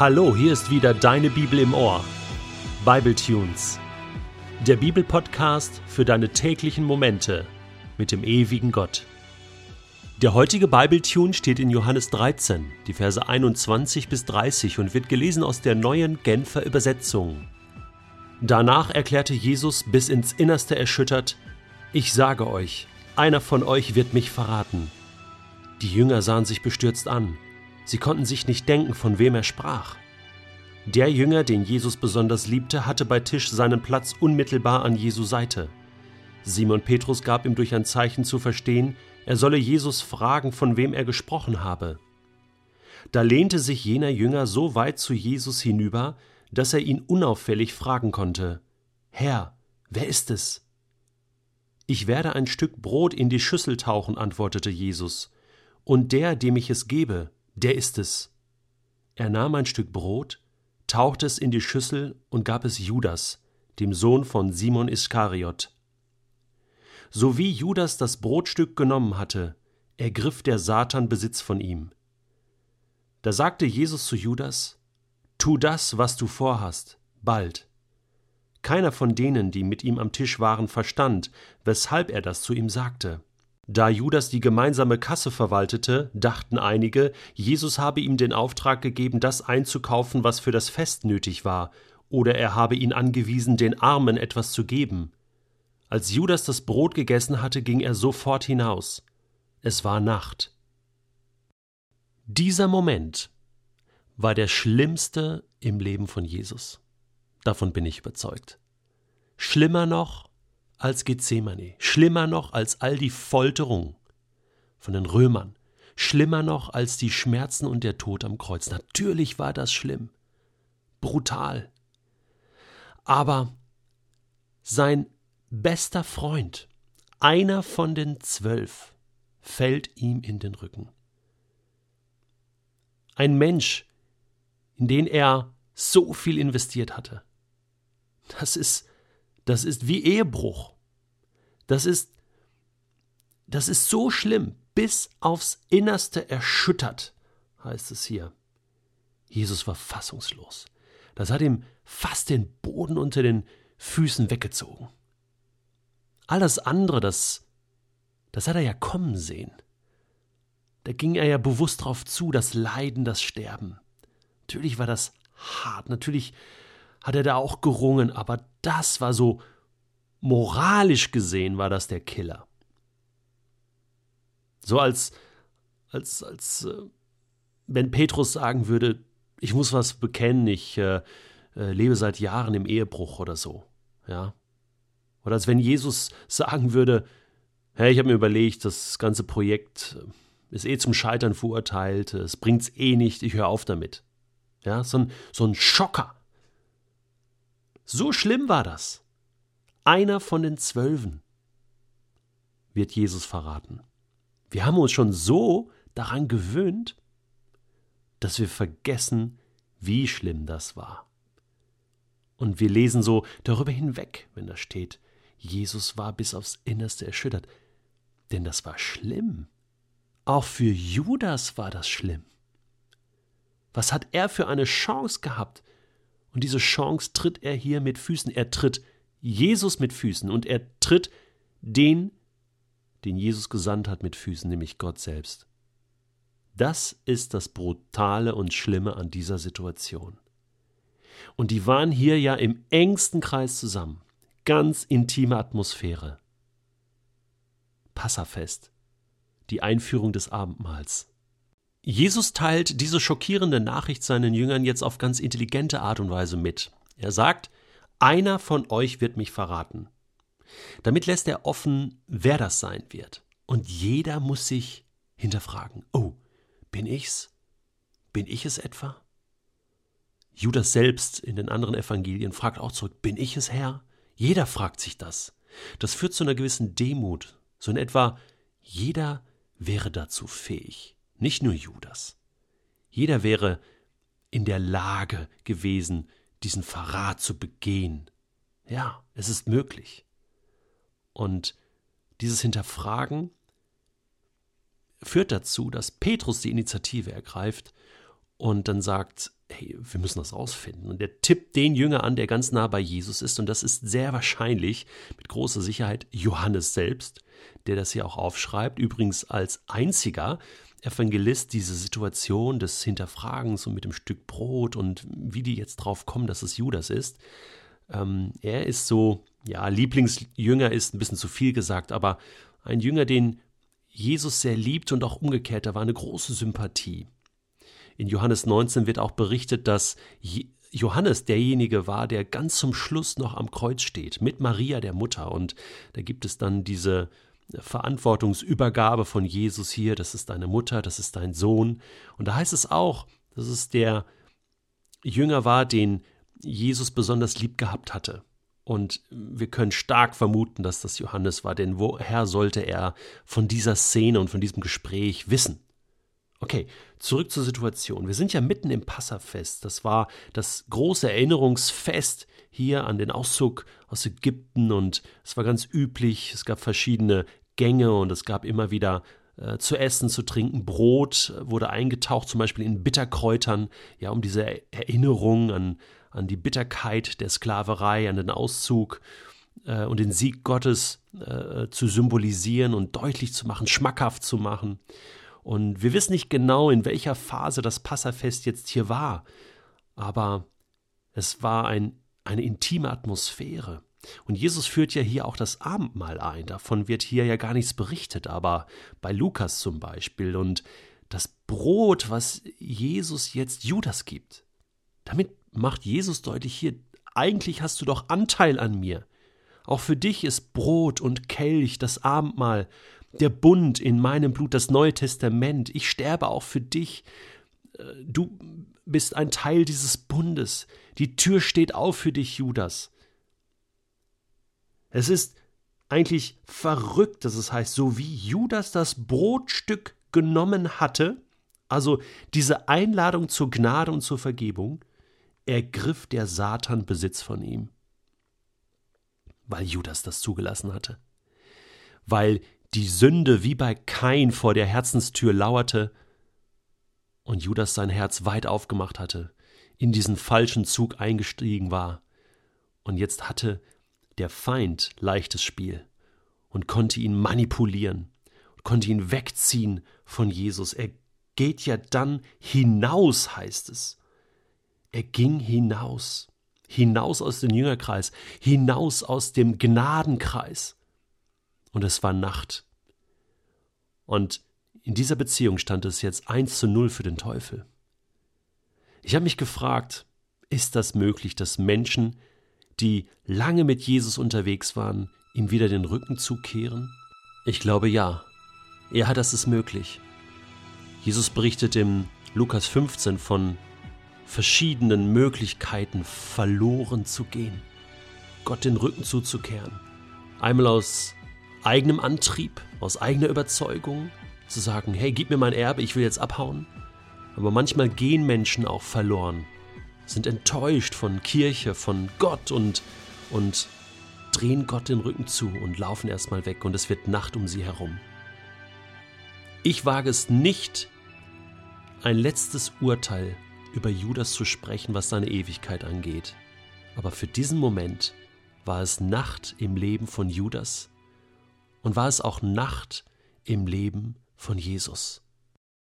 Hallo, hier ist wieder deine Bibel im Ohr. Bible Tunes. Der Bibelpodcast für deine täglichen Momente mit dem ewigen Gott. Der heutige Bible Tune steht in Johannes 13, die Verse 21 bis 30 und wird gelesen aus der neuen Genfer Übersetzung. Danach erklärte Jesus bis ins Innerste erschüttert: Ich sage euch, einer von euch wird mich verraten. Die Jünger sahen sich bestürzt an. Sie konnten sich nicht denken, von wem er sprach. Der Jünger, den Jesus besonders liebte, hatte bei Tisch seinen Platz unmittelbar an Jesu Seite. Simon Petrus gab ihm durch ein Zeichen zu verstehen, er solle Jesus fragen, von wem er gesprochen habe. Da lehnte sich jener Jünger so weit zu Jesus hinüber, dass er ihn unauffällig fragen konnte Herr, wer ist es? Ich werde ein Stück Brot in die Schüssel tauchen, antwortete Jesus, und der, dem ich es gebe, der ist es. Er nahm ein Stück Brot, tauchte es in die Schüssel und gab es Judas, dem Sohn von Simon Iskariot. So wie Judas das Brotstück genommen hatte, ergriff der Satan Besitz von ihm. Da sagte Jesus zu Judas, Tu das, was du vorhast, bald. Keiner von denen, die mit ihm am Tisch waren, verstand, weshalb er das zu ihm sagte. Da Judas die gemeinsame Kasse verwaltete, dachten einige, Jesus habe ihm den Auftrag gegeben, das einzukaufen, was für das Fest nötig war, oder er habe ihn angewiesen, den Armen etwas zu geben. Als Judas das Brot gegessen hatte, ging er sofort hinaus. Es war Nacht. Dieser Moment war der schlimmste im Leben von Jesus. Davon bin ich überzeugt. Schlimmer noch als Gethsemane, schlimmer noch als all die Folterung von den Römern, schlimmer noch als die Schmerzen und der Tod am Kreuz. Natürlich war das schlimm, brutal. Aber sein bester Freund, einer von den zwölf, fällt ihm in den Rücken. Ein Mensch, in den er so viel investiert hatte. Das ist das ist wie Ehebruch. Das ist, das ist so schlimm, bis aufs Innerste erschüttert, heißt es hier. Jesus war fassungslos. Das hat ihm fast den Boden unter den Füßen weggezogen. Alles andere, das, das hat er ja kommen sehen. Da ging er ja bewusst drauf zu, das Leiden, das Sterben. Natürlich war das hart, natürlich hat er da auch gerungen, aber das war so moralisch gesehen war das der Killer. So als als als äh, wenn Petrus sagen würde, ich muss was bekennen, ich äh, äh, lebe seit Jahren im Ehebruch oder so, ja. Oder als wenn Jesus sagen würde, hey, ich habe mir überlegt, das ganze Projekt äh, ist eh zum Scheitern verurteilt, es bringt's eh nicht, ich höre auf damit. Ja, so ein, so ein Schocker. So schlimm war das. Einer von den Zwölfen wird Jesus verraten. Wir haben uns schon so daran gewöhnt, dass wir vergessen, wie schlimm das war. Und wir lesen so darüber hinweg, wenn da steht, Jesus war bis aufs Innerste erschüttert. Denn das war schlimm. Auch für Judas war das schlimm. Was hat er für eine Chance gehabt, und diese Chance tritt er hier mit Füßen. Er tritt Jesus mit Füßen und er tritt den, den Jesus gesandt hat, mit Füßen, nämlich Gott selbst. Das ist das Brutale und Schlimme an dieser Situation. Und die waren hier ja im engsten Kreis zusammen. Ganz intime Atmosphäre. Passafest. Die Einführung des Abendmahls. Jesus teilt diese schockierende Nachricht seinen Jüngern jetzt auf ganz intelligente Art und Weise mit. Er sagt, einer von euch wird mich verraten. Damit lässt er offen, wer das sein wird. Und jeder muss sich hinterfragen, oh, bin ich's? Bin ich es etwa? Judas selbst in den anderen Evangelien fragt auch zurück, bin ich es Herr? Jeder fragt sich das. Das führt zu einer gewissen Demut, so in etwa, jeder wäre dazu fähig nicht nur Judas. Jeder wäre in der Lage gewesen, diesen Verrat zu begehen. Ja, es ist möglich. Und dieses Hinterfragen führt dazu, dass Petrus die Initiative ergreift und dann sagt, hey, wir müssen das rausfinden. Und der tippt den Jünger an, der ganz nah bei Jesus ist. Und das ist sehr wahrscheinlich, mit großer Sicherheit, Johannes selbst, der das hier auch aufschreibt. Übrigens als einziger Evangelist diese Situation des Hinterfragens und mit dem Stück Brot und wie die jetzt drauf kommen, dass es Judas ist. Ähm, er ist so, ja, Lieblingsjünger ist ein bisschen zu viel gesagt, aber ein Jünger, den Jesus sehr liebt und auch umgekehrt, da war eine große Sympathie. In Johannes 19 wird auch berichtet, dass Johannes derjenige war, der ganz zum Schluss noch am Kreuz steht, mit Maria der Mutter. Und da gibt es dann diese Verantwortungsübergabe von Jesus hier, das ist deine Mutter, das ist dein Sohn. Und da heißt es auch, dass es der Jünger war, den Jesus besonders lieb gehabt hatte. Und wir können stark vermuten, dass das Johannes war, denn woher sollte er von dieser Szene und von diesem Gespräch wissen? Okay, zurück zur Situation. Wir sind ja mitten im Passafest. Das war das große Erinnerungsfest hier an den Auszug aus Ägypten und es war ganz üblich. Es gab verschiedene Gänge und es gab immer wieder äh, zu essen, zu trinken. Brot wurde eingetaucht, zum Beispiel in Bitterkräutern, ja, um diese Erinnerung an, an die Bitterkeit der Sklaverei, an den Auszug äh, und den Sieg Gottes äh, zu symbolisieren und deutlich zu machen, schmackhaft zu machen. Und wir wissen nicht genau, in welcher Phase das Passafest jetzt hier war, aber es war ein, eine intime Atmosphäre. Und Jesus führt ja hier auch das Abendmahl ein. Davon wird hier ja gar nichts berichtet, aber bei Lukas zum Beispiel. Und das Brot, was Jesus jetzt Judas gibt, damit macht Jesus deutlich hier, eigentlich hast du doch Anteil an mir. Auch für dich ist Brot und Kelch, das Abendmahl, der Bund in meinem Blut, das Neue Testament. Ich sterbe auch für dich. Äh, du bist ein Teil dieses Bundes. Die Tür steht auf für dich, Judas. Es ist eigentlich verrückt, dass es heißt, so wie Judas das Brotstück genommen hatte, also diese Einladung zur Gnade und zur Vergebung, ergriff der Satan Besitz von ihm, weil Judas das zugelassen hatte, weil die Sünde wie bei Kain vor der Herzenstür lauerte und Judas sein Herz weit aufgemacht hatte, in diesen falschen Zug eingestiegen war, und jetzt hatte der Feind leichtes Spiel und konnte ihn manipulieren konnte ihn wegziehen von Jesus. Er geht ja dann hinaus, heißt es. Er ging hinaus, hinaus aus dem Jüngerkreis, hinaus aus dem Gnadenkreis. Und es war Nacht. Und in dieser Beziehung stand es jetzt eins zu null für den Teufel. Ich habe mich gefragt, ist das möglich, dass Menschen die lange mit Jesus unterwegs waren, ihm wieder den Rücken zukehren? Ich glaube ja. Ja, das ist möglich. Jesus berichtet im Lukas 15 von verschiedenen Möglichkeiten, verloren zu gehen, Gott den Rücken zuzukehren. Einmal aus eigenem Antrieb, aus eigener Überzeugung, zu sagen, hey, gib mir mein Erbe, ich will jetzt abhauen. Aber manchmal gehen Menschen auch verloren, sind enttäuscht von Kirche, von Gott und, und drehen Gott den Rücken zu und laufen erstmal weg und es wird Nacht um sie herum. Ich wage es nicht, ein letztes Urteil über Judas zu sprechen, was seine Ewigkeit angeht. Aber für diesen Moment war es Nacht im Leben von Judas und war es auch Nacht im Leben von Jesus.